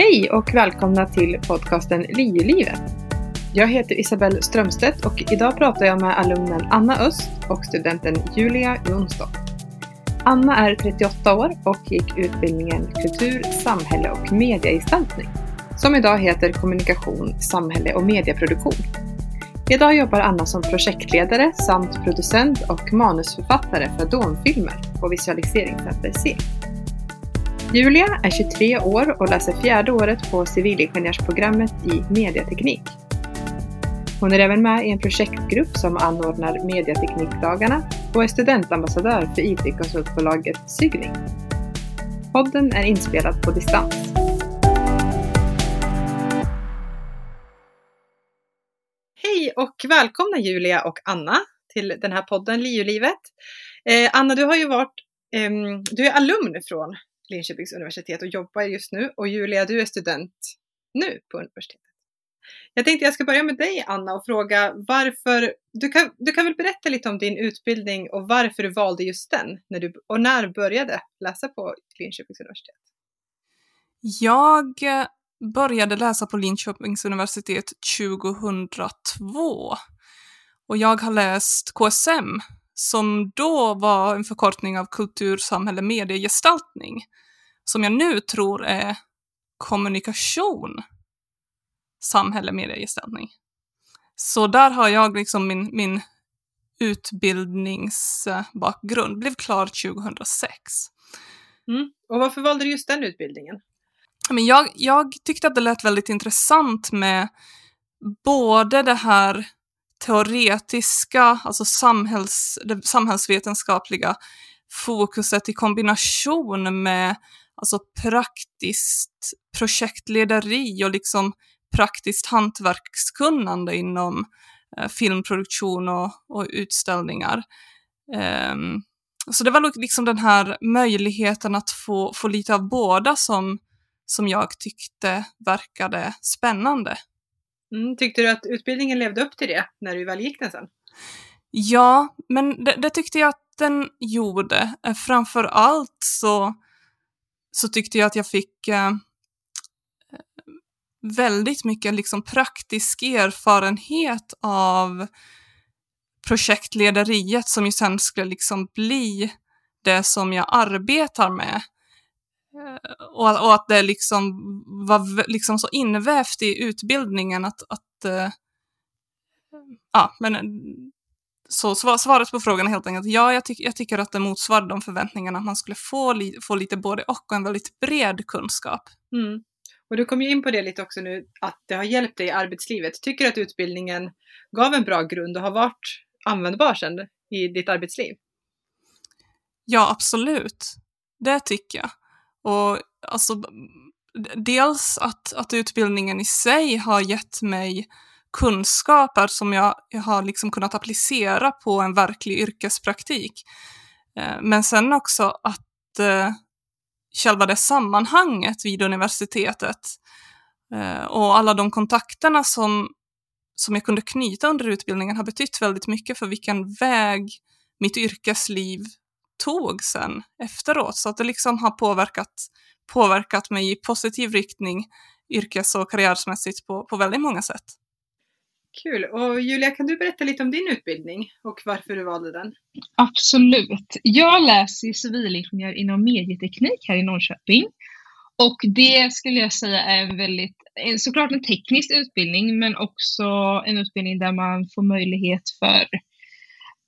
Hej och välkomna till podcasten LiU-livet. Jag heter Isabelle Strömstedt och idag pratar jag med alumnen Anna Öst och studenten Julia Jonsson. Anna är 38 år och gick utbildningen Kultur, samhälle och mediegestaltning som idag heter Kommunikation, samhälle och medieproduktion. Idag jobbar Anna som projektledare samt producent och manusförfattare för Domfilmer på Visualiseringscenter C. Julia är 23 år och läser fjärde året på civilingenjörsprogrammet i mediateknik. Hon är även med i en projektgrupp som anordnar Mediateknikdagarna och är studentambassadör för IT-konsultbolaget Sygning. Podden är inspelad på distans. Hej och välkomna Julia och Anna till den här podden LiU-livet. Eh, Anna, du har ju varit, eh, du är alumn från Linköpings universitet och jobbar just nu och Julia, du är student nu på universitetet. Jag tänkte jag ska börja med dig Anna och fråga varför, du kan, du kan väl berätta lite om din utbildning och varför du valde just den när du, och när du började läsa på Linköpings universitet? Jag eh, började läsa på Linköpings universitet 2002 och jag har läst KSM som då var en förkortning av kultur, samhälle, mediegestaltning som jag nu tror är kommunikation, samhälle, mediegestaltning. Så där har jag liksom min, min utbildningsbakgrund, blev klar 2006. Mm. Och varför valde du just den utbildningen? Men jag, jag tyckte att det lät väldigt intressant med både det här teoretiska, alltså samhälls, det samhällsvetenskapliga fokuset i kombination med alltså praktiskt projektlederi och liksom praktiskt hantverkskunnande inom eh, filmproduktion och, och utställningar. Um, så det var liksom den här möjligheten att få, få lite av båda som, som jag tyckte verkade spännande. Mm, tyckte du att utbildningen levde upp till det när du väl gick den sen? Ja, men det, det tyckte jag att den gjorde. Eh, framför allt så så tyckte jag att jag fick eh, väldigt mycket liksom praktisk erfarenhet av projektlederiet som ju sen skulle liksom bli det som jag arbetar med. Eh, och, och, att det liksom var liksom så invävt i utbildningen att, att uh, ja, men så svaret på frågan är helt enkelt ja, jag, ty jag tycker att det motsvarar de förväntningarna att man skulle få, li få lite både och och en väldigt bred kunskap. Mm. Och du kom ju in på det lite också nu, att det har hjälpt dig i arbetslivet. Tycker du att utbildningen gav en bra grund och har varit användbar sen i ditt arbetsliv? Ja, absolut. Det tycker jag. Och alltså, dels att, att utbildningen i sig har gett mig kunskaper som jag, jag har liksom kunnat applicera på en verklig yrkespraktik. Eh, men sen också att eh, själva det sammanhanget vid universitetet eh, och alla de kontakterna som, som jag kunde knyta under utbildningen har betytt väldigt mycket för vilken väg mitt yrkesliv tog sen efteråt. Så att det liksom har påverkat, påverkat mig i positiv riktning yrkes och karriärsmässigt på, på väldigt många sätt. Kul! Och Julia, kan du berätta lite om din utbildning och varför du valde den? Absolut! Jag läser civilingenjör inom medieteknik här i Norrköping. Och det skulle jag säga är en väldigt, såklart en teknisk utbildning, men också en utbildning där man får möjlighet för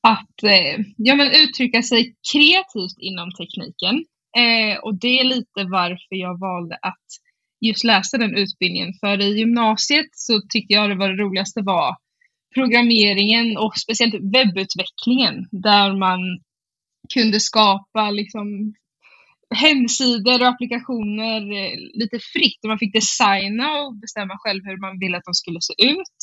att eh, ja, men uttrycka sig kreativt inom tekniken. Eh, och det är lite varför jag valde att just läsa den utbildningen. För i gymnasiet så tyckte jag det var det roligaste var programmeringen och speciellt webbutvecklingen där man kunde skapa liksom hemsidor och applikationer eh, lite fritt och man fick designa och bestämma själv hur man ville att de skulle se ut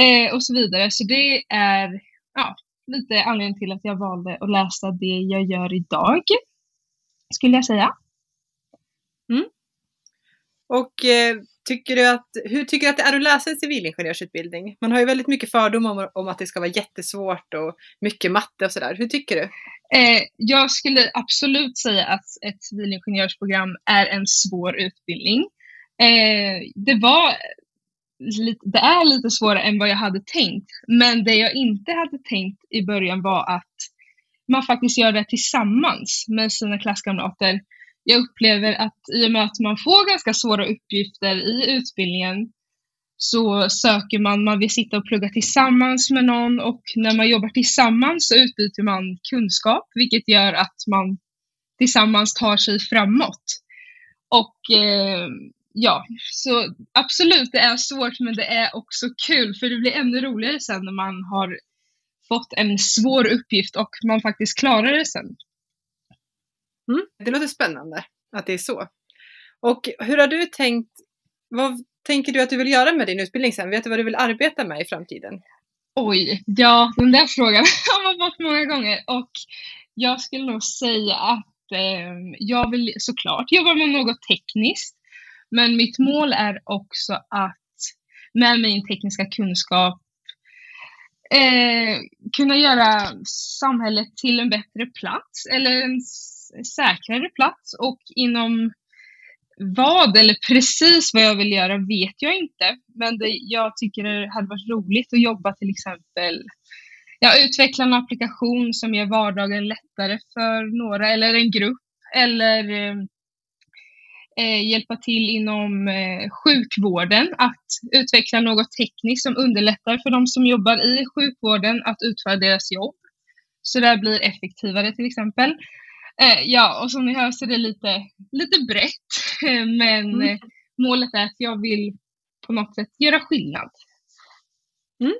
eh, och så vidare. Så det är ja, lite anledningen till att jag valde att läsa det jag gör idag, skulle jag säga. Mm. Och eh, tycker du att, hur tycker du att det är att läsa en civilingenjörsutbildning? Man har ju väldigt mycket fördomar om, om att det ska vara jättesvårt och mycket matte och sådär. Hur tycker du? Eh, jag skulle absolut säga att ett civilingenjörsprogram är en svår utbildning. Eh, det var det är lite svårare än vad jag hade tänkt. Men det jag inte hade tänkt i början var att man faktiskt gör det tillsammans med sina klasskamrater. Jag upplever att i och med att man får ganska svåra uppgifter i utbildningen så söker man, man vill sitta och plugga tillsammans med någon och när man jobbar tillsammans så utbyter man kunskap vilket gör att man tillsammans tar sig framåt. Och eh, ja, så absolut det är svårt men det är också kul för det blir ännu roligare sen när man har fått en svår uppgift och man faktiskt klarar det sen. Mm, det låter spännande att det är så. Och hur har du tänkt, vad tänker du att du vill göra med din utbildning sen? Vet du vad du vill arbeta med i framtiden? Oj, ja den där frågan har man fått många gånger och jag skulle nog säga att eh, jag vill såklart jobba med något tekniskt men mitt mål är också att med min tekniska kunskap eh, kunna göra samhället till en bättre plats eller en säkrare plats och inom vad eller precis vad jag vill göra vet jag inte. Men det, jag tycker det hade varit roligt att jobba till exempel ja, utveckla en applikation som gör vardagen lättare för några eller en grupp eller eh, eh, eh, hjälpa till inom eh, sjukvården att utveckla något tekniskt som underlättar för de som jobbar i sjukvården att utföra deras jobb. Så det blir effektivare till exempel. Eh, ja, och som ni hör så är det lite, lite brett, men mm. Eh, målet är att jag vill på något sätt göra skillnad. Mm.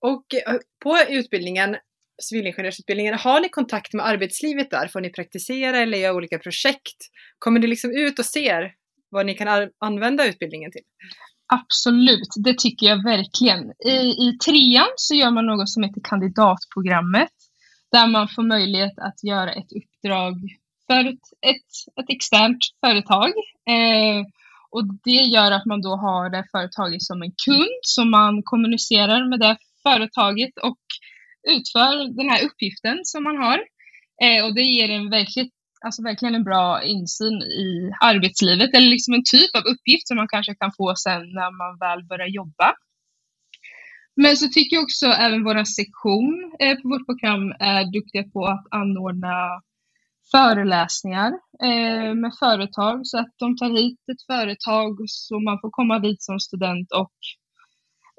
Och eh, på utbildningen civilingenjörsutbildningen, har ni kontakt med arbetslivet där? Får ni praktisera eller göra olika projekt? Kommer ni liksom ut och ser vad ni kan använda utbildningen till? Absolut, det tycker jag verkligen. I, I trean så gör man något som heter kandidatprogrammet där man får möjlighet att göra ett uppdrag för ett, ett, ett externt företag. Eh, och det gör att man då har det företaget som en kund som man kommunicerar med det företaget och utför den här uppgiften som man har. Eh, och det ger en verkligt, alltså verkligen en bra insyn i arbetslivet eller liksom en typ av uppgift som man kanske kan få sen när man väl börjar jobba. Men så tycker jag också även vår sektion eh, på vårt program är duktiga på att anordna föreläsningar eh, med företag så att de tar hit ett företag så man får komma dit som student och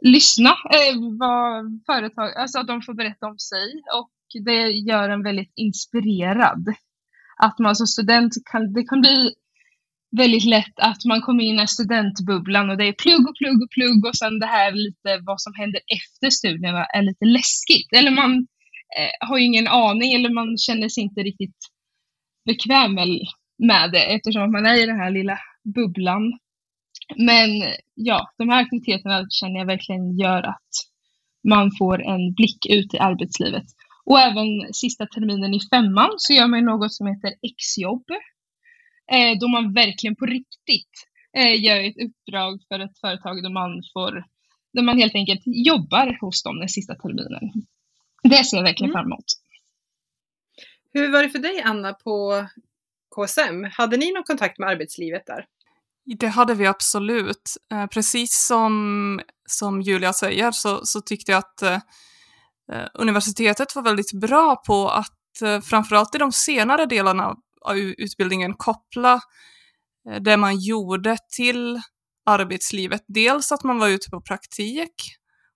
lyssna eh, vad företag, alltså att de får berätta om sig och det gör en väldigt inspirerad. Att man som student kan, det kan bli väldigt lätt att man kommer in i studentbubblan och det är plugg och plugg och plugg och sen det här lite vad som händer efter studierna är lite läskigt. Eller man eh, har ingen aning eller man känner sig inte riktigt bekväm med det eftersom man är i den här lilla bubblan. Men ja, de här aktiviteterna känner jag verkligen gör att man får en blick ut i arbetslivet. Och även sista terminen i femman så gör man något som heter exjobb. Eh, då man verkligen på riktigt eh, gör ett uppdrag för ett företag då man får där man helt enkelt jobbar hos dem den sista terminen. Det ser jag verkligen mm. fram emot. Hur var det för dig Anna på KSM? Hade ni någon kontakt med arbetslivet där? Det hade vi absolut. Eh, precis som, som Julia säger så, så tyckte jag att eh, eh universitetet var väldigt bra på att eh, framförallt i de senare delarna av utbildningen koppla eh, det man gjorde till arbetslivet. Dels att man var ute på praktik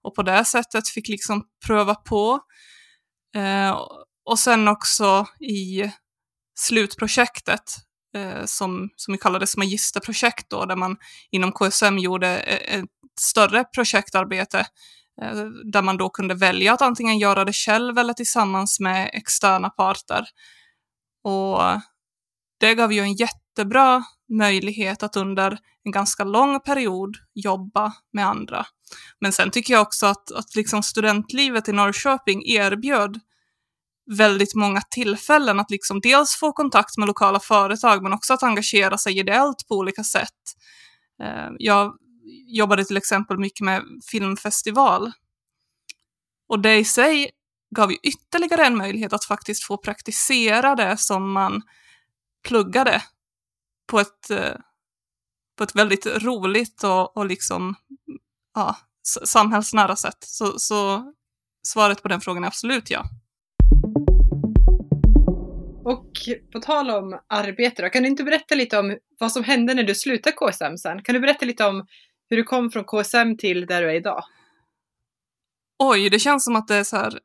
och på det sättet fick liksom pröva på. Eh, och sen också i slutprojektet Eh, som, som vi kallades magisterprojekt då, där man inom KSM gjorde eh, ett större projektarbete eh, där man då kunde välja att antingen göra det själv eller tillsammans med externa parter. Och det gav ju en jättebra möjlighet att under en ganska lång period jobba med andra. Men sen tycker jag också att, att liksom studentlivet i Norrköping erbjöd väldigt många tillfällen att liksom dels få kontakt med lokala företag men också att engagera sig ideellt på olika sätt. Eh, jag jobbade till exempel mycket med filmfestival. Och det i sig gav ju ytterligare en möjlighet att faktiskt få praktisera det som man pluggade på ett, eh, på ett väldigt roligt och, och liksom, ja, samhällsnära sätt. Så, så svaret på den frågan är absolut ja på tal om arbete då, kan du inte berätta lite om vad som hände när du slutade KSM sen? Kan du berätta lite om hur du kom från KSM till där du är idag? Oj, det känns som att det är så här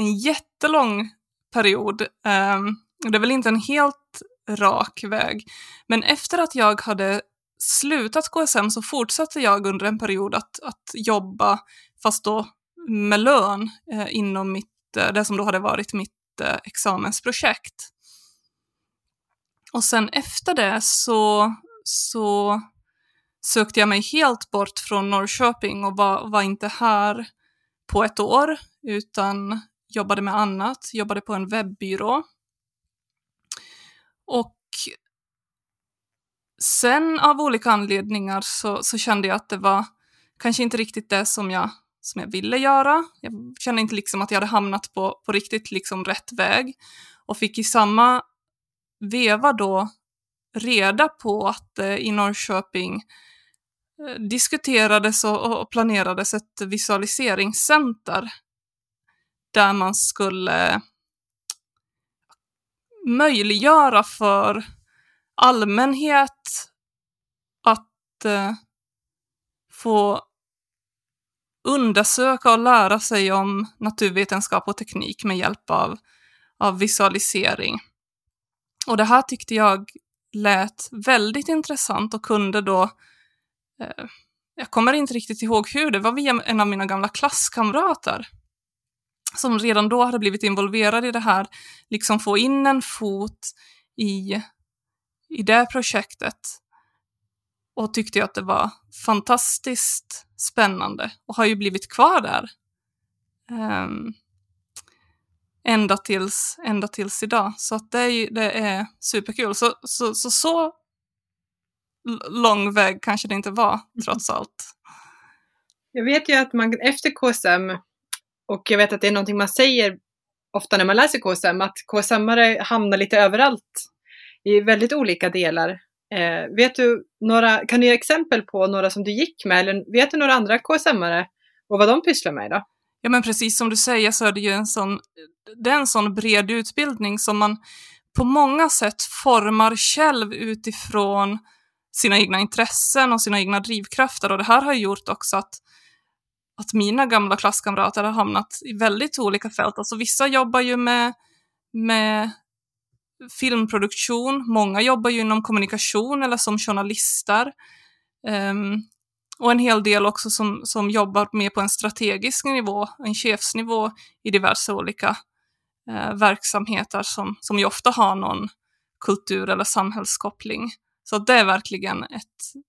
en jättelång period. Um, det är väl inte en helt rak väg. Men efter att jag hade slutat KSM så fortsatte jag under en period att, att jobba, fast då med lön, eh, inom mitt, eh, det som då hade varit mitt eh, examensprojekt. Och sen efter det så, så sökte jag mig helt bort från Norrköping och var, var inte här på ett år, utan jobbade med annat, jobbade på en webbyrå. Och sen av olika anledningar så, så, kände jag att det var kanske inte riktigt det som jag, som jag ville göra. Jag kände inte liksom att jag hade hamnat på, på riktigt liksom rätt väg och fick i samma veva då reda på att det i Norrköping eh, diskuterades och, planerades ett visualiseringscenter där man skulle möjliggöra för allmänhet att eh, få undersöka och lära sig om naturvetenskap och teknik med hjälp av, av visualisering. Och det här tyckte jag lät väldigt intressant och kunde då, eh, jag kommer inte riktigt ihåg hur, det var via en av mina gamla klasskamrater som redan då hade blivit involverad i det här, liksom få in en fot i, i det projektet. Och tyckte att det var fantastiskt spännande och har ju blivit kvar där. Um, ända, tills, ända tills idag. Så att det, är, det är superkul. Så, så, så, så lång väg kanske det inte var, trots allt. Jag vet ju att man efter KSM och jag vet att det är någonting man säger ofta när man läser KSM, att KSM-are hamnar lite överallt i väldigt olika delar. Eh, vet du några, kan du ge exempel på några som du gick med eller vet du några andra KSM-are och vad de pysslar med idag? Ja men precis som du säger så är det ju en sån, det är en sån bred utbildning som man på många sätt formar själv utifrån sina egna intressen och sina egna drivkrafter och det här har gjort också att att mina gamla klasskamrater har hamnat i väldigt olika fält. Alltså vissa jobbar ju med, med filmproduktion, många jobbar ju inom kommunikation eller som journalister. Um, och en hel del också som, som jobbar mer på en strategisk nivå, en chefsnivå i diverse olika eh, verksamheter som, som ju ofta har någon kultur eller samhällskoppling. Så det är verkligen ett,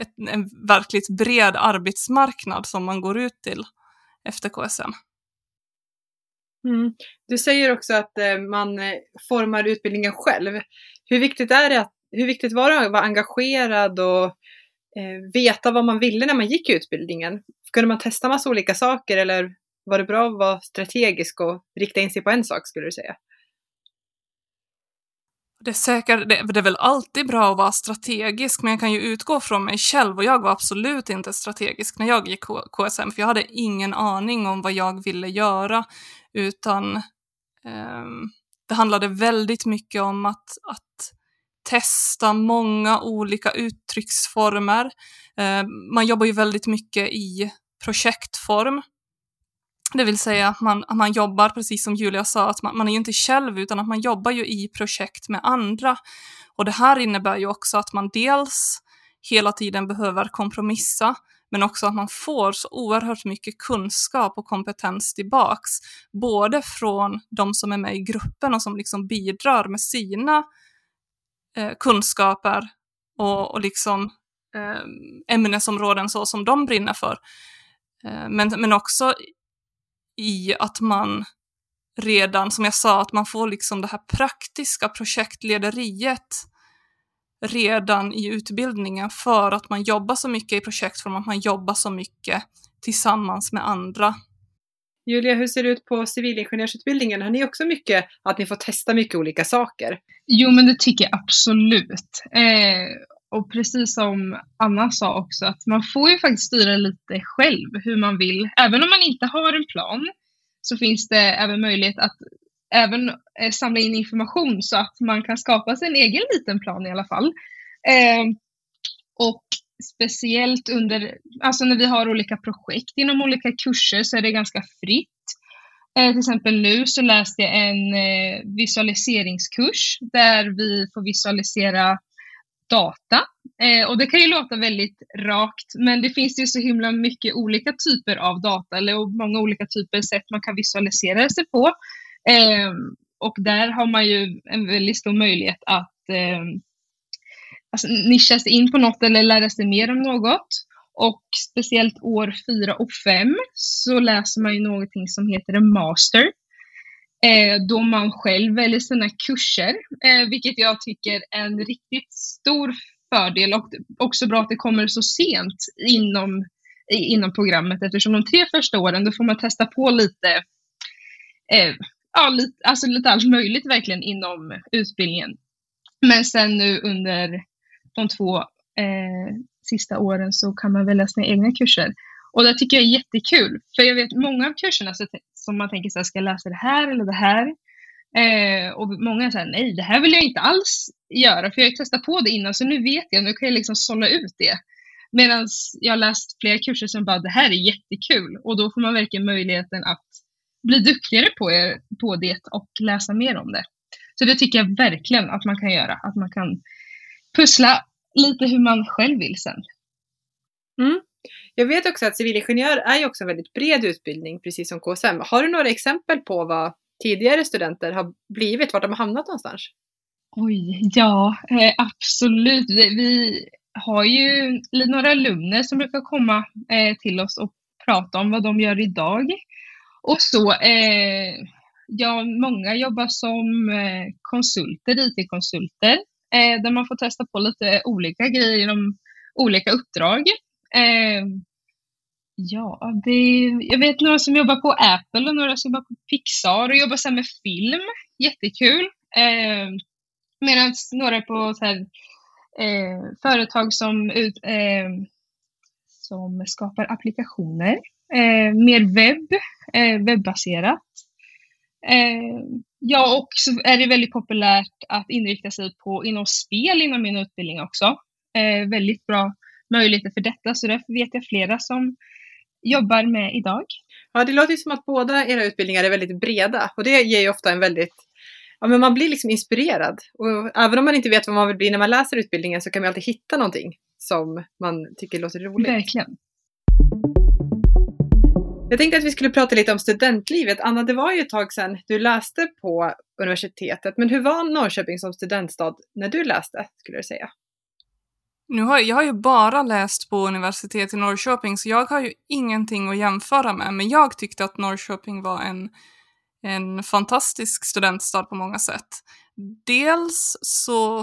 ett, en verkligt bred arbetsmarknad som man går ut till efter KSM. Mm. Du säger också att eh, man eh, formar utbildningen själv. Hur viktigt, är det att, hur viktigt var det att vara engagerad och Eh, veta vad man ville när man gick utbildningen? Kunde man testa massa olika saker eller var det bra att vara strategisk och rikta in sig på en sak skulle du säga? Det är, säkert, det, det är väl alltid bra att vara strategisk, men jag kan ju utgå från mig själv och jag var absolut inte strategisk när jag gick KSM, för jag hade ingen aning om vad jag ville göra, utan eh, det handlade väldigt mycket om att, att testa många olika uttrycksformer. Eh, man jobbar ju väldigt mycket i projektform, det vill säga att man, att man jobbar, precis som Julia sa, att man, man är ju inte själv utan att man jobbar ju i projekt med andra. Och det här innebär ju också att man dels hela tiden behöver kompromissa, men också att man får så oerhört mycket kunskap och kompetens tillbaks, både från de som är med i gruppen och som liksom bidrar med sina eh, kunskaper och, och liksom eh, ämnesområden så som de brinner för. Eh, men, men också i att man redan, som jag sa, att man får liksom det här praktiska projektlederiet redan i utbildningen för att man jobbar så mycket i projektform, att man jobbar så mycket tillsammans med andra. Julia, hur ser det ut på civilingenjörsutbildningen? Har ni också mycket att ni får testa mycket olika saker? Jo, men det tycker jag absolut. Eh, och precis som Anna sa också, att man får ju faktiskt styra lite själv hur man vill. Även om man inte har en plan så finns det även möjlighet att även eh, samla in information så att man kan skapa sig en egen liten plan i alla fall. Eh, och speciellt under, alltså när vi har olika projekt inom olika kurser så är det ganska fritt. Eh, till exempel nu så läste jag en eh, visualiseringskurs där vi får visualisera data. Eh, och det kan ju låta väldigt rakt, men det finns ju så himla mycket olika typer av data eller många olika typer sätt man kan visualisera sig på. Eh, och där har man ju en väldigt stor möjlighet att eh, alltså, nischa sig in på något eller lära sig mer om något. Och speciellt år 4 och 5 så läser man ju någonting som heter en master. Eh, då man själv väljer sina kurser, eh, vilket jag tycker är en riktigt stor fördel och också bra att det kommer så sent inom, inom programmet eftersom de tre första åren då får man testa på lite, eh, ja, lite, alltså lite allt möjligt verkligen inom utbildningen. Men sen nu under de två eh, sista åren så kan man välja sina egna kurser. Och det tycker jag är jättekul, för jag vet många av kurserna som man tänker så här, ska jag läsa det här eller det här? Eh, och många säger nej, det här vill jag inte alls göra, för jag har testat på det innan, så nu vet jag, nu kan jag liksom sålla ut det. Medan jag har läst flera kurser som bara, det här är jättekul, och då får man verkligen möjligheten att bli duktigare på, er, på det och läsa mer om det. Så det tycker jag verkligen att man kan göra, att man kan pussla lite hur man själv vill sen. Mm. Jag vet också att civilingenjör är ju också en väldigt bred utbildning, precis som KSM. Har du några exempel på vad tidigare studenter har blivit, vart de har hamnat någonstans? Oj, ja eh, absolut. Vi, har ju några alumner som brukar komma eh, till oss och prata om vad de gör idag. Och så, eh, ja, många jobbar som konsulter, IT-konsulter eh, där man får testa på lite olika grejer inom olika uppdrag. Eh, ja, det, jag vet några som jobbar på Apple och några som jobbar på Pixar och jobbar så med film. Jättekul. Eh, Medan några på så här, eh, företag som, ut, eh, som skapar applikationer. Eh, mer webb, eh, webbaserat. Eh, Ja, och så är det väldigt populärt att inrikta sig på inom spel inom min utbildning också. Eh, väldigt bra möjligheter för detta, så därför vet jag flera som jobbar med idag. Ja, det låter som att båda era utbildningar är väldigt breda och det ger ju ofta en väldigt Ja, men man blir liksom inspirerad och även om man inte vet vad man vill bli när man läser utbildningen så kan man alltid hitta någonting som man tycker låter roligt. Verkligen. Jag tänkte att vi skulle prata lite om studentlivet. Anna, det var ju ett tag sedan du läste på universitetet, men hur var Norrköping som studentstad när du läste, skulle du säga? Nu har, jag har ju bara läst på universitet i Norrköping, så jag har ju ingenting att jämföra med, men jag tyckte att Norrköping var en, en fantastisk studentstad på många sätt. Dels så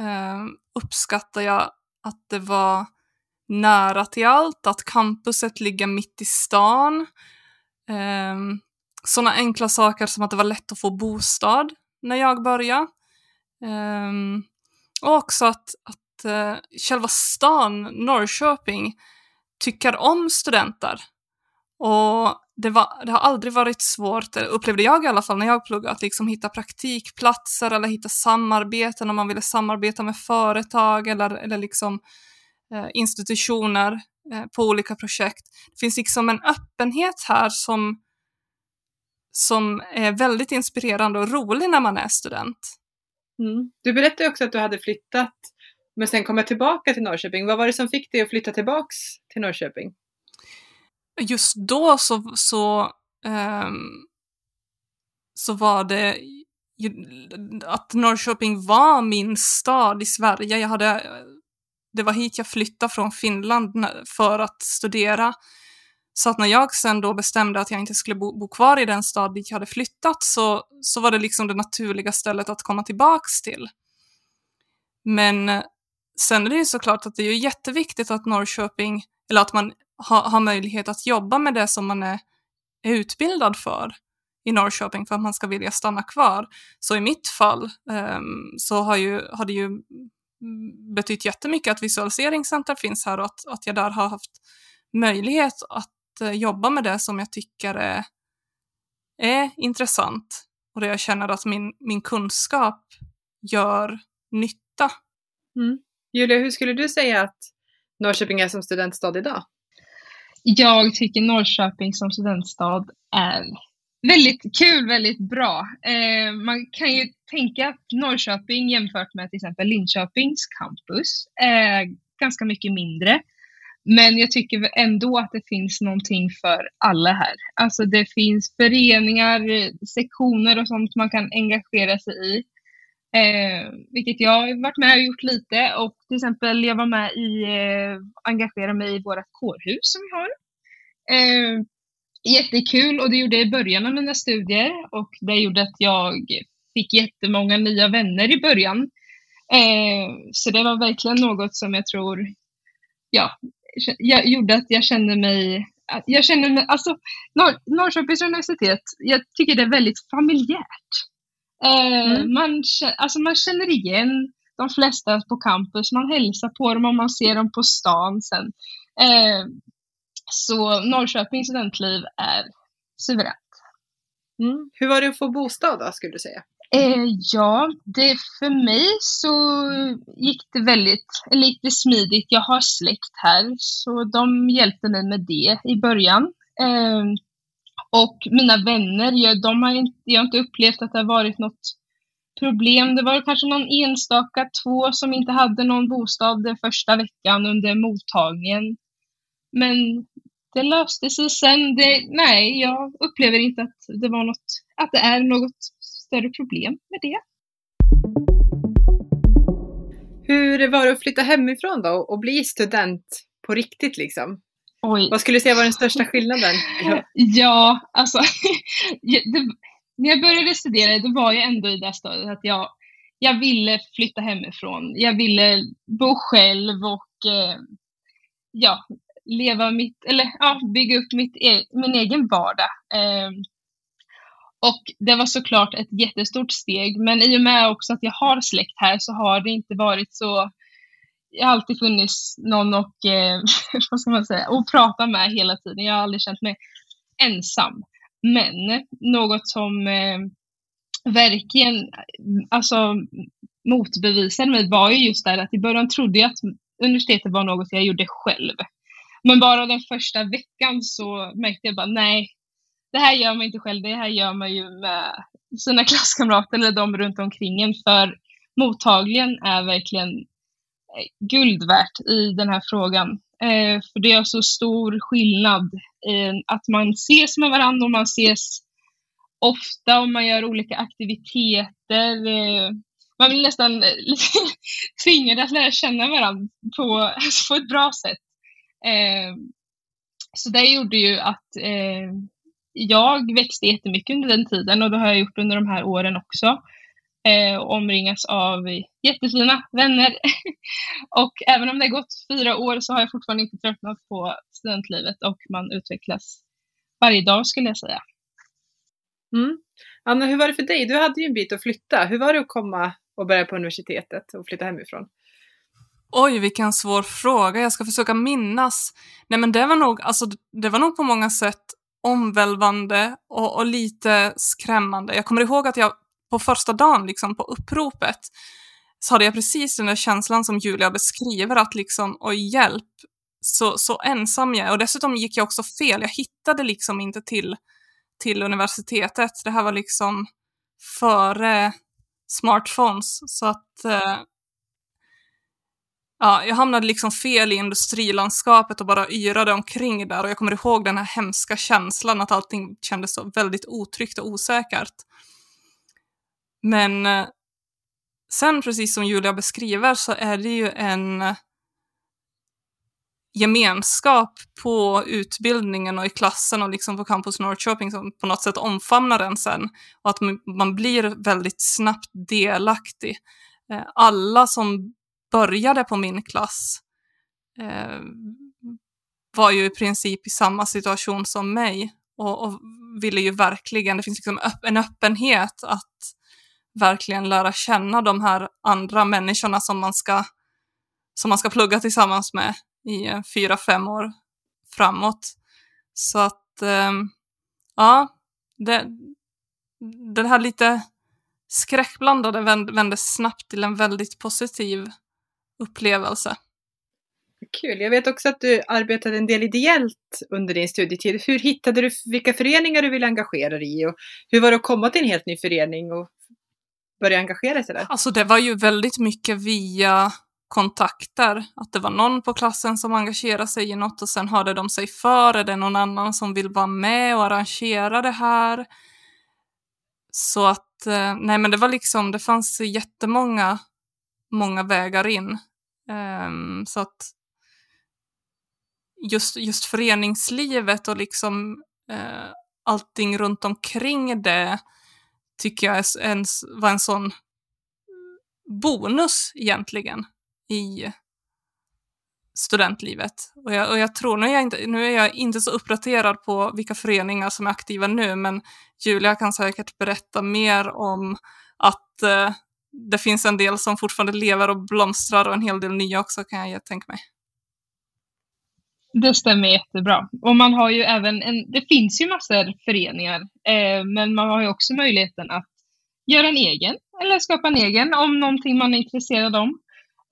eh, uppskattar jag att det var nära till allt, att campuset ligger mitt i stan. Ehm, um, Sådana enkla saker som att det var lätt att få bostad när jag började. Um, och också att, att uh, själva stan, Norrköping, tycker om studenter. Och det, var, det har aldrig varit svårt, eh, upplevde jag i alla fall när jag pluggade, att liksom hitta praktikplatser eller hitta samarbeten om man ville samarbeta med företag eller, eller liksom institutioner eh, på olika projekt. Det finns liksom en öppenhet här som, som är väldigt inspirerande och rolig när man är student. Mm. Du berättade också att du hade flyttat men sen kommit tillbaka till Norrköping. Vad var det som fick dig att flytta tillbaks till Norrköping? Just då så, så, um, så var det att Norrköping var min stad i Sverige. Jag hade det var hit jag flyttade från Finland för att studera. Så att när jag sen då bestämde att jag inte skulle bo, bo kvar i den stad dit jag hade flyttat så, så var det liksom det naturliga stället att komma tillbaks till. Men eh, sen är det ju såklart att det är jätteviktigt att Norrköping, eller att man ha, har möjlighet att jobba med det som man är, är utbildad för i Norrköping för att man ska vilja stanna kvar. Så i mitt fall um, så har, ju, har det ju betytt jättemycket att visualiseringscenter finns här och att, att jag där har haft möjlighet att eh, jobba med det som jag tycker är, är intressant och där jag känner att min, min kunskap gör nytta. Mm. Julia, hur skulle du säga att Norrköping är som studentstad idag? Jag tycker Norrköping som studentstad är väldigt kul, väldigt bra. Eh, man kan ju tänka att Norrköping jämfört med till exempel Linköpings campus är ganska mycket mindre. Men jag tycker ändå att det finns någonting för alla här. Alltså det finns föreningar, sektioner och sånt man kan engagera sig i. Eh, vilket jag har varit med och gjort lite och till exempel jag var med i, eh, engagera mig i vårt kårhus som vi har. Eh, jättekul och det gjorde jag i början av mina studier och det gjorde att jag fick jättemånga nya vänner i början. Eh, så det var verkligen något som jag tror, ja, jag gjorde att jag kände mig jag känner mig, alltså Norr, Norrköpings universitet, jag tycker det är väldigt familjärt. Eh, mm. man, alltså man känner igen de flesta på campus, man hälsar på dem och man ser dem på stan sen. Eh, så Norrköpings studentliv är suveränt. Mm. Hur var det att få bostad då, skulle du säga? Eh, ja, det, för mig så gick det väldigt lite smidigt. Jag har släkt här, så de hjälpte mig med det i början. Eh, och mina vänner, jag, de har inte, jag har inte upplevt att det har varit något problem. Det var kanske någon enstaka två som inte hade någon bostad den första veckan under mottagningen. Men det löste sig sen. Det, nej, jag upplever inte att det var något, att det är något större problem med det. Hur var det att flytta hemifrån då och bli student på riktigt liksom? Oj. Vad skulle du säga var den största skillnaden? Ja, alltså det, när jag började studera då var jag ändå i det stadiet att jag, jag ville flytta hemifrån. Jag ville bo själv och eh, ja, leva mitt, eller ja, bygga upp mitt, e min egen vardag. Eh, och det var såklart ett jättestort steg, men i och med också att jag har släkt här så har det inte varit så jag har alltid funnits någon och, eh, vad ska man säga, att prata med hela tiden. Jag har aldrig känt mig ensam. Men något som eh, verkligen alltså, motbevisade mig var ju just det att i början trodde jag att universitetet var något jag gjorde själv. Men bara den första veckan så märkte jag bara nej, det här gör man inte själv, det här gör man ju med sina klasskamrater eller de runt omkring en. För mottagligen är verkligen eh, guld värt i den här frågan. Eh, för det är så stor skillnad eh, att man ses med varandra och man ses ofta och man gör olika aktiviteter. Eh, man blir nästan tvingad att lära känna varandra på, på ett bra sätt. Eh, så det gjorde ju att eh, jag växte jättemycket under den tiden och det har jag gjort under de här åren också. Eh, omringas av jättefina vänner. och även om det har gått fyra år så har jag fortfarande inte tröttnat på studentlivet och man utvecklas varje dag skulle jag säga. Mm. Anna, hur var det för dig? Du hade ju en bit att flytta. Hur var det att komma och börja på universitetet och flytta hemifrån? Oj, vilken svår fråga. Jag ska försöka minnas. Nej, men det var nog, alltså, det var nog på många sätt omvälvande och, och lite skrämmande. Jag kommer ihåg att jag på första dagen, liksom på uppropet, så hade jag precis den där känslan som Julia beskriver, att liksom, oj hjälp, så, så ensam jag är. Och dessutom gick jag också fel, jag hittade liksom inte till, till universitetet. Det här var liksom före smartphones, så att eh, ja, jag hamnade liksom fel i industrilandskapet och bara yrade omkring där och jag kommer ihåg den här hemska känslan att allting kändes så väldigt otryggt och osäkert. Men eh, sen, precis som Julia beskriver, så är det ju en eh, gemenskap på utbildningen och i klassen och liksom på Campus Norrköping som på något sätt omfamnar en sen och att man blir väldigt snabbt delaktig. Eh, alla som började på min klass eh, var ju i princip i samma situation som mig och, och ville ju verkligen, det finns liksom en öppenhet att verkligen lära känna de här andra människorna som man ska, som man ska plugga tillsammans med i eh, fyra, fem år framåt. Så att, eh, ja, det, det här lite skräckblandade vände snabbt till en väldigt positiv upplevelse. Kul. Jag vet också att du arbetade en del ideellt under din studietid. Hur hittade du vilka föreningar du ville engagera dig i och hur var det att komma till en helt ny förening och börja engagera sig där? Alltså det var ju väldigt mycket via kontakter. Att det var någon på klassen som engagerade sig i något och sen hörde de sig för. Är det någon annan som vill vara med och arrangera det här? Så att, eh, nej men det var liksom, det fanns jättemånga många vägar in. Um, så att just, just föreningslivet och liksom uh, allting runt omkring det tycker jag en, var en sån bonus egentligen i studentlivet. Och jag, och jag tror, nu är jag, inte, nu är jag inte så uppdaterad på vilka föreningar som är aktiva nu, men Julia kan säkert berätta mer om att eh, det finns en del som fortfarande lever och blomstrar och en hel del nya också kan jag tänka mig. Det stämmer jättebra. Och man har ju även en, det finns ju massor föreningar, eh, men man har ju också möjligheten att göra en egen eller skapa en egen om någonting man är intresserad av.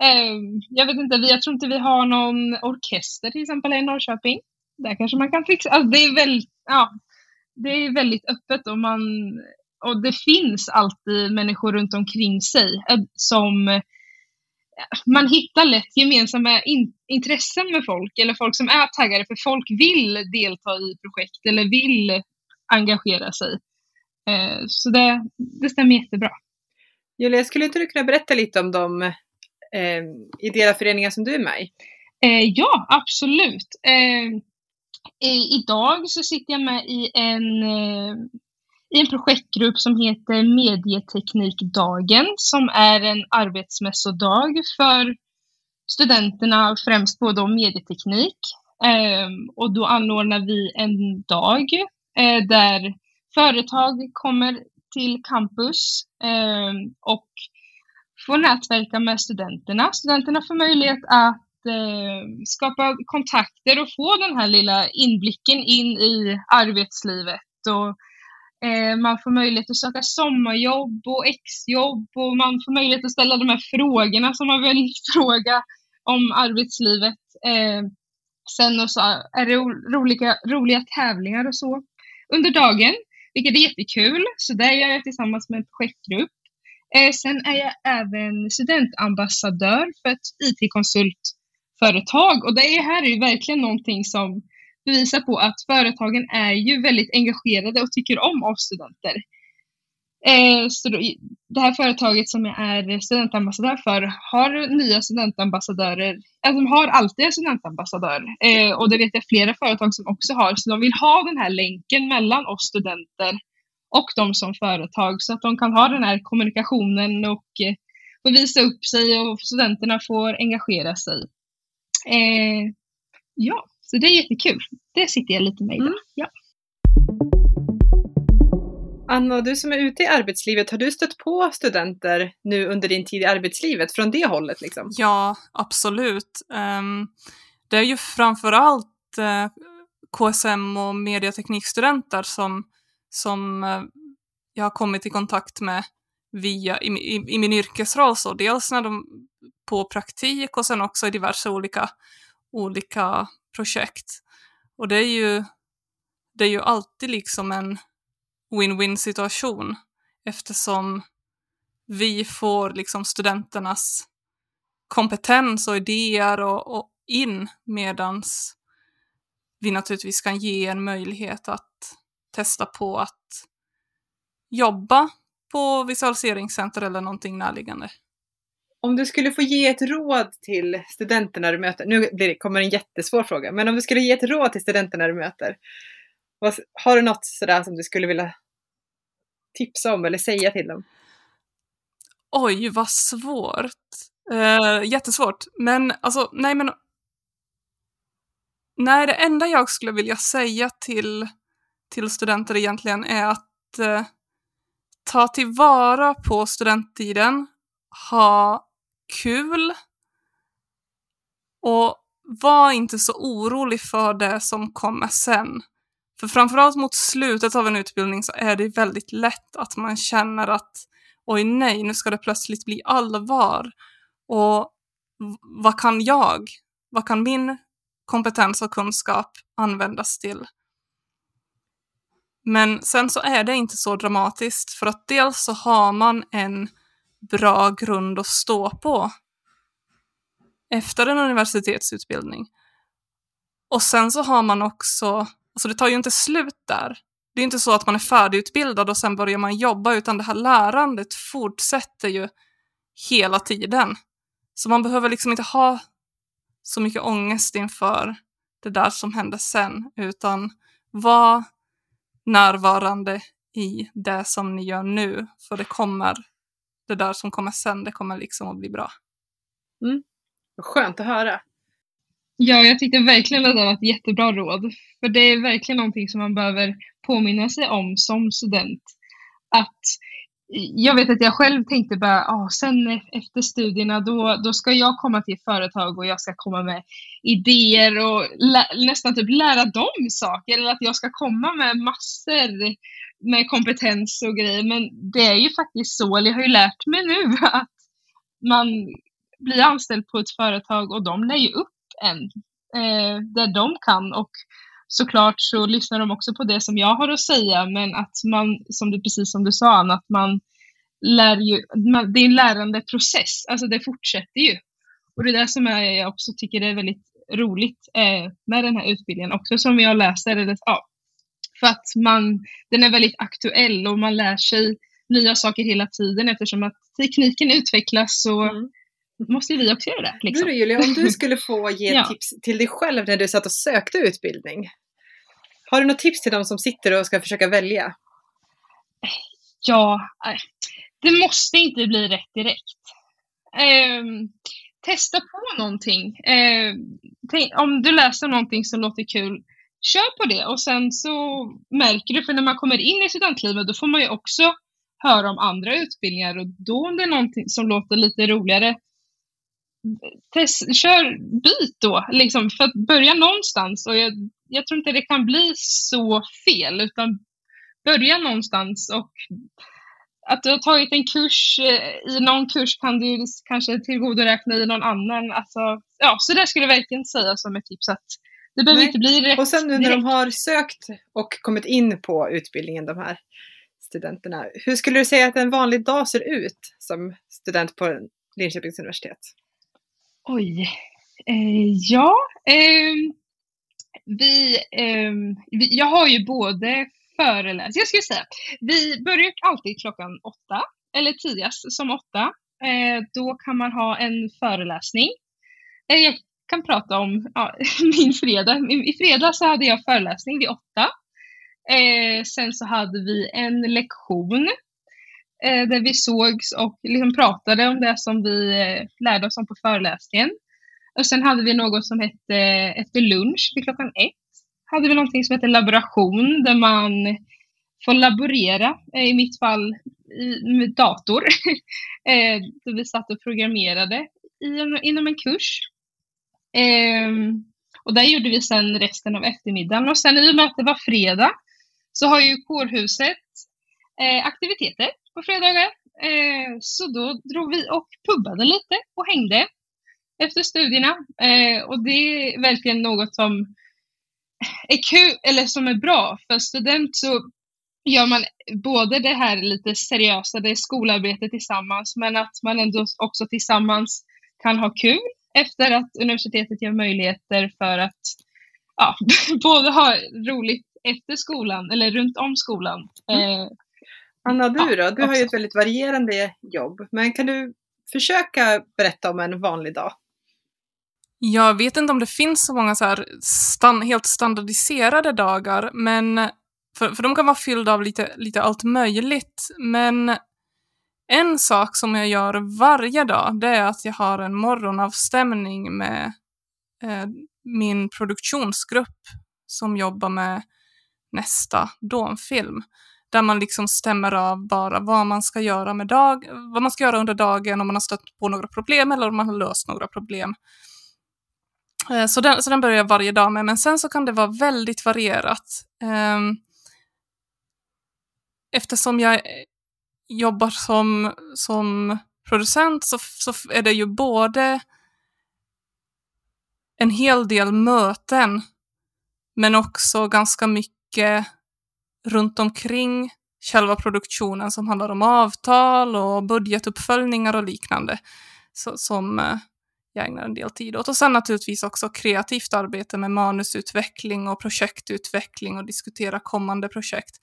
Eh, jag vet inte, jag tror inte vi har någon orkester till exempel i Norrköping. Där kanske man kan fixa, alltså det är väldigt, ja, det är väldigt öppet och man, och det finns alltid människor runt omkring sig eh, som man hittar lätt gemensamma in, intressen med folk eller folk som är taggade för folk vill delta i projekt eller vill engagera sig. Eh, så det, det stämmer jättebra. Julia, skulle inte du kunna berätta lite om de eh, ideella föreningar som du är med i? Eh, ja, absolut. Eh, idag så sitter jag med i en eh, i en projektgrupp som heter Medieteknikdagen som är en arbetsmässodag för studenterna, främst på då medieteknik. Ehm, och då anordnar vi en dag eh, där företag kommer till campus ehm, och får nätverka med studenterna. Studenterna får möjlighet att eh, skapa kontakter och få den här lilla inblicken in i arbetslivet och Eh, man får möjlighet att söka sommarjobb och exjobb och man får möjlighet att ställa de här frågorna som man vill fråga om arbetslivet. Eh, sen så är det roliga, roliga tävlingar och så under dagen, vilket är jättekul. Så det gör jag tillsammans med en projektgrupp. Eh, sen är jag även studentambassadör för ett IT-konsultföretag och det här är ju verkligen någonting som bevisar på att företagen är ju väldigt engagerade och tycker om oss studenter. Eh, så då, det här företaget som jag är studentambassadör för har nya studentambassadörer, eh, alltså de har alltid en studentambassadör eh, och det vet jag flera företag som också har, så de vill ha den här länken mellan oss studenter och de som företag så att de kan ha den här kommunikationen och eh, få visa upp sig och studenterna får engagera sig. Eh, ja. Så det är jättekul. Det sitter jag lite med i. Mm. Ja. Anna, du som är ute i arbetslivet, har du stött på studenter nu under din tid i arbetslivet från det hållet? Liksom? Ja, absolut. Um, det är ju framförallt uh, KSM och mediateknikstudenter som, som uh, jag har kommit i kontakt med via, i, i, i, min yrkesroll. Så dels när de på praktik och sen också i diverse olika, olika projekt. Och det är ju, det är ju alltid liksom en win-win situation eftersom vi får liksom studenternas kompetens och idéer och, och in medans vi naturligtvis kan ge en möjlighet att testa på att jobba på visualiseringscenter eller någonting närliggande. Om du skulle få ge ett råd till studenterna du möter, nu blir det, kommer en jättesvår fråga, men om du skulle ge ett råd till studenterna du möter, vad, har du något sådär som du skulle vilja tipsa om eller säga till dem? Oj, vad svårt. Uh, jättesvårt. Men alltså, nej men... Nej, det enda jag skulle vilja säga till, till studenter egentligen är att uh, ta tillvara på studenttiden, ha kul och var inte så orolig för det som kommer sen. För framförallt mot slutet av en utbildning så är det väldigt lätt att man känner att oj nej, nu ska det plötsligt bli allvar. Och vad kan jag? Vad kan min kompetens och kunskap användas till? Men sen så är det inte så dramatiskt för att dels så har man en bra grund att stå på efter en universitetsutbildning. Och sen så har man också, alltså det tar ju inte slut där. Det är inte så att man är färdigutbildad och sen börjar man jobba, utan det här lärandet fortsätter ju hela tiden. Så man behöver liksom inte ha så mycket ångest inför det där som händer sen, utan var närvarande i det som ni gör nu, för det kommer, det där som kommer sen, det kommer liksom att bli bra. Mm. Skönt att höra. Ja, jag tyckte verkligen att det var ett jättebra råd. För det är verkligen någonting som man behöver påminna sig om som student. Att jag vet att jag själv tänkte bara, ah, sen efter studierna då, då ska jag komma till företag och jag ska komma med idéer och nästan typ lära dem saker. Eller att jag ska komma med massor med kompetens och grejer. Men det är ju faktiskt så, eller jag har ju lärt mig nu att man blir anställd på ett företag och de lär ju upp en eh, där de kan. Och såklart så lyssnar de också på det som jag har att säga, men att man, som du, precis som du sa Anna, att man lär ju, man, det är en lärande process, alltså det fortsätter ju. Och det är det som jag också tycker är väldigt roligt eh, med den här utbildningen också som jag läser. Eller, ja, för att man, den är väldigt aktuell och man lär sig nya saker hela tiden eftersom att tekniken utvecklas så mm måste vi också göra det. Liksom. Du Julia, om du skulle få ge ja. tips till dig själv när du satt och sökte utbildning. Har du något tips till de som sitter och ska försöka välja? Ja, eh, det måste inte bli rätt direkt. Eh, testa på någonting. Eh, om du läser någonting som låter kul, kör på det och sen så märker du, för när man kommer in i studentlivet då får man ju också höra om andra utbildningar och då om det är någonting som låter lite roligare, test, kör byt då, liksom, för att börja någonstans. Och jag, jag tror inte det kan bli så fel, utan börja någonstans. Och att du har tagit en kurs, eh, i någon kurs kan du kanske tillgodoräkna i någon annan. Alltså, ja, så det skulle jag verkligen säga som ett tips. Att det behöver Nej. inte bli rätt Och sen nu när de har sökt och kommit in på utbildningen, de här studenterna. Hur skulle du säga att en vanlig dag ser ut som student på Linköpings universitet? Oj. Eh, ja, eh, vi, eh, vi, jag har ju både föreläsningar, jag skulle säga, vi börjar alltid klockan åtta, eller tidigast som åtta. Eh, då kan man ha en föreläsning. Kan prata om ja, min fredag. I fredag så hade jag föreläsning vid åtta. Eh, sen så hade vi en lektion eh, där vi sågs och liksom pratade om det som vi eh, lärde oss om på föreläsningen. Och sen hade vi något som hette eh, efter lunch vid klockan ett. Hade vi någonting som hette laboration där man får laborera, eh, i mitt fall i, med dator. eh, där vi satt och programmerade i en, inom en kurs. Eh, och där gjorde vi sen resten av eftermiddagen. Och sen i och med att det var fredag så har ju kårhuset eh, aktiviteter på fredagar. Eh, så då drog vi och pubbade lite och hängde efter studierna. Eh, och det är verkligen något som är kul, eller som är bra. För student så gör man både det här lite seriösa, det är skolarbete tillsammans, men att man ändå också tillsammans kan ha kul efter att universitetet ger möjligheter för att ja, både ha roligt efter skolan, eller runt om skolan. Mm. Eh, Anna, du då? Du har ju ett väldigt varierande jobb. Men kan du försöka berätta om en vanlig dag? Jag vet inte om det finns så många så här stan helt standardiserade dagar, men för, för de kan vara fyllda av lite, lite allt möjligt. Men en sak som jag gör varje dag, det är att jag har en morgonavstämning med eh, min produktionsgrupp som jobbar med nästa Domfilm. där man liksom stämmer av bara vad man ska göra med dag, vad man ska göra under dagen, om man har stött på några problem eller om man har löst några problem. Eh, så den, så den börjar jag varje dag med, men sen så kan det vara väldigt varierat. Eh, eftersom jag jobbar som, som producent så, så är det ju både en hel del möten, men också ganska mycket runt omkring själva produktionen som handlar om avtal och budgetuppföljningar och liknande så, som eh, jag ägnar en del tid åt. Och sen naturligtvis också kreativt arbete med manusutveckling och projektutveckling och diskutera kommande projekt.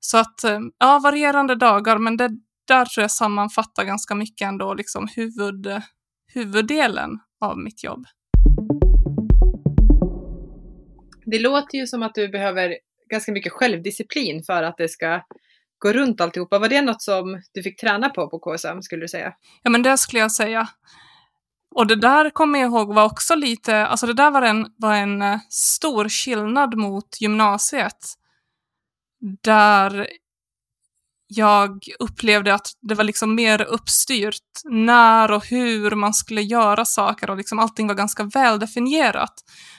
Så att, eh, ja, varierande dagar, men det där tror jag sammanfattar ganska mycket ändå liksom huvud, huvuddelen av mitt jobb. Det låter ju som att du behöver ganska mycket självdisciplin för att det ska gå runt alltihopa. Var det något som du fick träna på på KSM skulle du säga? Ja, men det skulle jag säga. Och det där kommer jag ihåg var också lite, alltså det där var en, var en eh, stor skillnad mot gymnasiet. Där jag upplevde att det var liksom mer uppstyrt när och hur man skulle göra saker och liksom allting var ganska väldefinierat.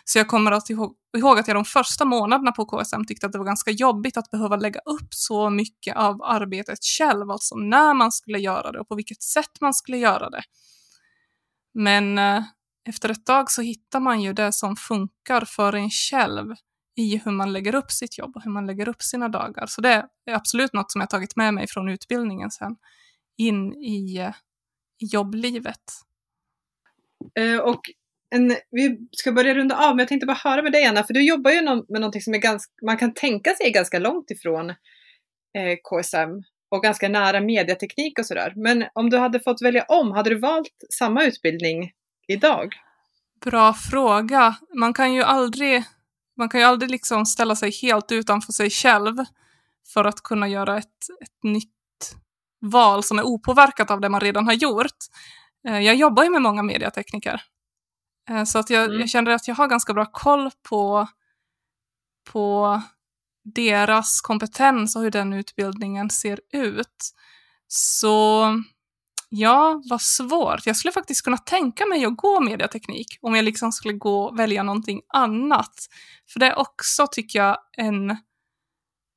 Så jag kommer att ihåg, ihåg att jag de första månaderna på KSM tyckte att det var ganska jobbigt att behöva lägga upp så mycket av arbetet själv, alltså när man skulle göra det och på vilket sätt man skulle göra det. Men eh, efter ett tag så hittar man ju det som funkar för en själv i hur man lägger upp sitt jobb och hur man lägger upp sina dagar. Så det är absolut något som jag tagit med mig från utbildningen sen in i, eh, jobblivet. Uh, och en, vi ska börja runda av, men jag tänkte bara höra med dig Anna, för du jobbar ju med någonting som är ganska, man kan tänka sig ganska långt ifrån eh, KSM och ganska nära mediateknik och sådär. Men om du hade fått välja om, hade du valt samma utbildning idag? Bra fråga. Man kan ju aldrig man kan ju aldrig liksom ställa sig helt utanför sig själv för att kunna göra ett, ett nytt val som är opåverkat av det man redan har gjort. Eh, jag jobbar ju med många mediatekniker. Eh, så att jag, mm. jag känner att jag har ganska bra koll på, på deras kompetens och hur den utbildningen ser ut. Så Ja, vad svårt. Jag skulle faktiskt kunna tänka mig att gå mediateknik om jag liksom skulle gå välja någonting annat. För det är också, tycker jag, en,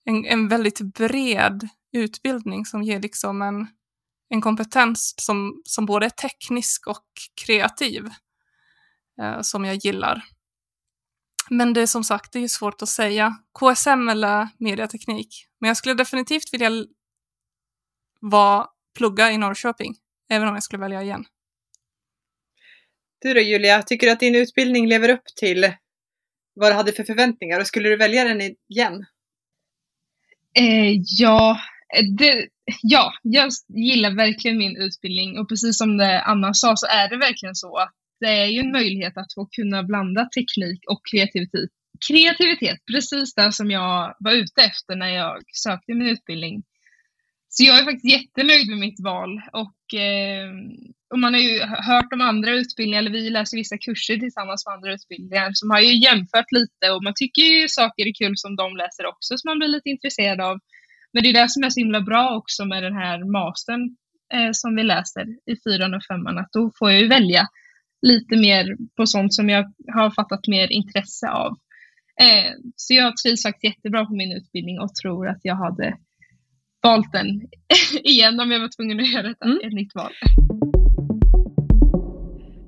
en, en väldigt bred utbildning som ger liksom en, en kompetens som, som både är teknisk och kreativ, eh, som jag gillar. Men det är som sagt, det är svårt att säga. KSM eller mediateknik. Men jag skulle definitivt vilja vara, plugga i Norrköping även om jag skulle välja igen. Du då Julia, tycker du att din utbildning lever upp till vad du hade för förväntningar och skulle du välja den igen? Eh, ja, det, ja, jag gillar verkligen min utbildning och precis som det Anna sa så är det verkligen så att det är ju en möjlighet att få kunna blanda teknik och kreativitet. Kreativitet, precis det som jag var ute efter när jag sökte min utbildning. Så jag är faktiskt jättenöjd med mitt val och, eh, och man har ju hört om andra utbildningar, eller vi läser vissa kurser tillsammans med andra utbildningar som har ju jämfört lite och man tycker ju saker är kul som de läser också som man blir lite intresserad av. Men det är det som är så himla bra också med den här mastern eh, som vi läser i fyran och femman, att då får jag ju välja lite mer på sånt som jag har fattat mer intresse av. Eh, så jag trivs faktiskt jättebra på min utbildning och tror att jag hade valt den igen om jag var tvungen att göra ett, mm. ett nytt val.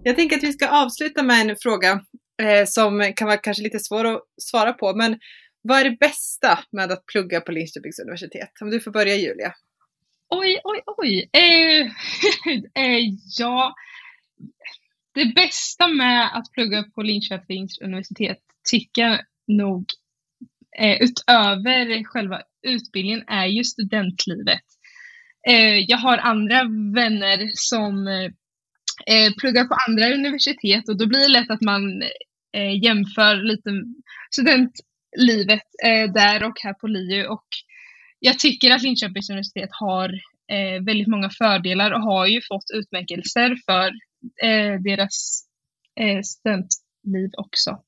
Jag tänker att vi ska avsluta med en fråga eh, som kan vara kanske lite svår att svara på. Men vad är det bästa med att plugga på Linköpings universitet? Om du får börja Julia. Oj, oj, oj. Eh, eh, ja, det bästa med att plugga på Linköpings universitet tycker jag nog eh, utöver själva utbildningen är ju studentlivet. Eh, jag har andra vänner som eh, pluggar på andra universitet och då blir det lätt att man eh, jämför lite studentlivet eh, där och här på LiU och jag tycker att Linköpings universitet har eh, väldigt många fördelar och har ju fått utmärkelser för eh, deras eh, studentliv också.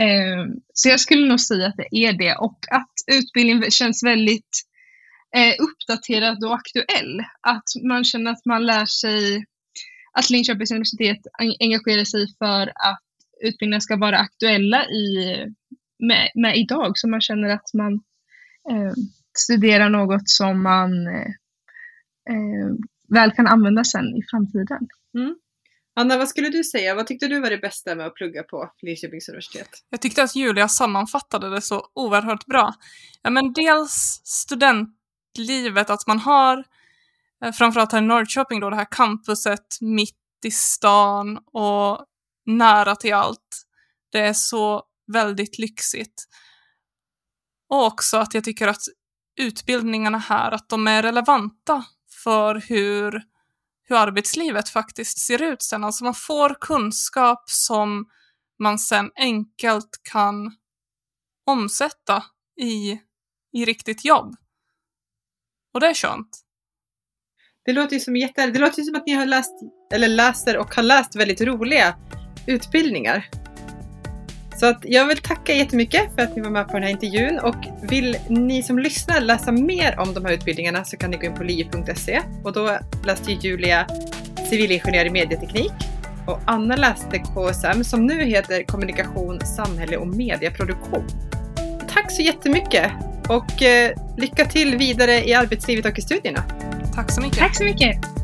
Eh, så jag skulle nog säga att det är det och att utbildningen känns väldigt eh, uppdaterad och aktuell. Att man känner att man lär sig att Linköpings universitet engagerar sig för att utbildningarna ska vara aktuella i, med, med idag. Så man känner att man eh, studerar något som man eh, eh väl kan använda sen i framtiden. Mm. Anna, vad skulle du säga? Vad tyckte du var det bästa med att plugga på Linköpings universitet? Jag tyckte att Julia sammanfattade det så oerhört bra. Ja, men dels studentlivet, att man har, eh, framförallt här i Norrköping, då, det här campuset mitt i stan och nära till allt. Det är så väldigt lyxigt. Och också att jag tycker att utbildningarna här, att de är relevanta för hur, hur arbetslivet faktiskt ser ut sen. Alltså man får kunskap som man sen enkelt kan omsätta i, i riktigt jobb. Och det är skönt. Det låter ju som jätte... Det låter ju som att ni har läst, eller läser och har läst väldigt roliga utbildningar. Så att jag vill tacka jättemycket för att ni var med på den här intervjun och vill ni som lyssnar läsa mer om de här utbildningarna så kan ni gå in på li.se och då läste Julia civilingenjör i medieteknik och Anna läste KSM som nu heter kommunikation, samhälle och medieproduktion. Tack så jättemycket och eh, lycka till vidare i arbetslivet och i studierna. Tack så mycket. Tack så mycket.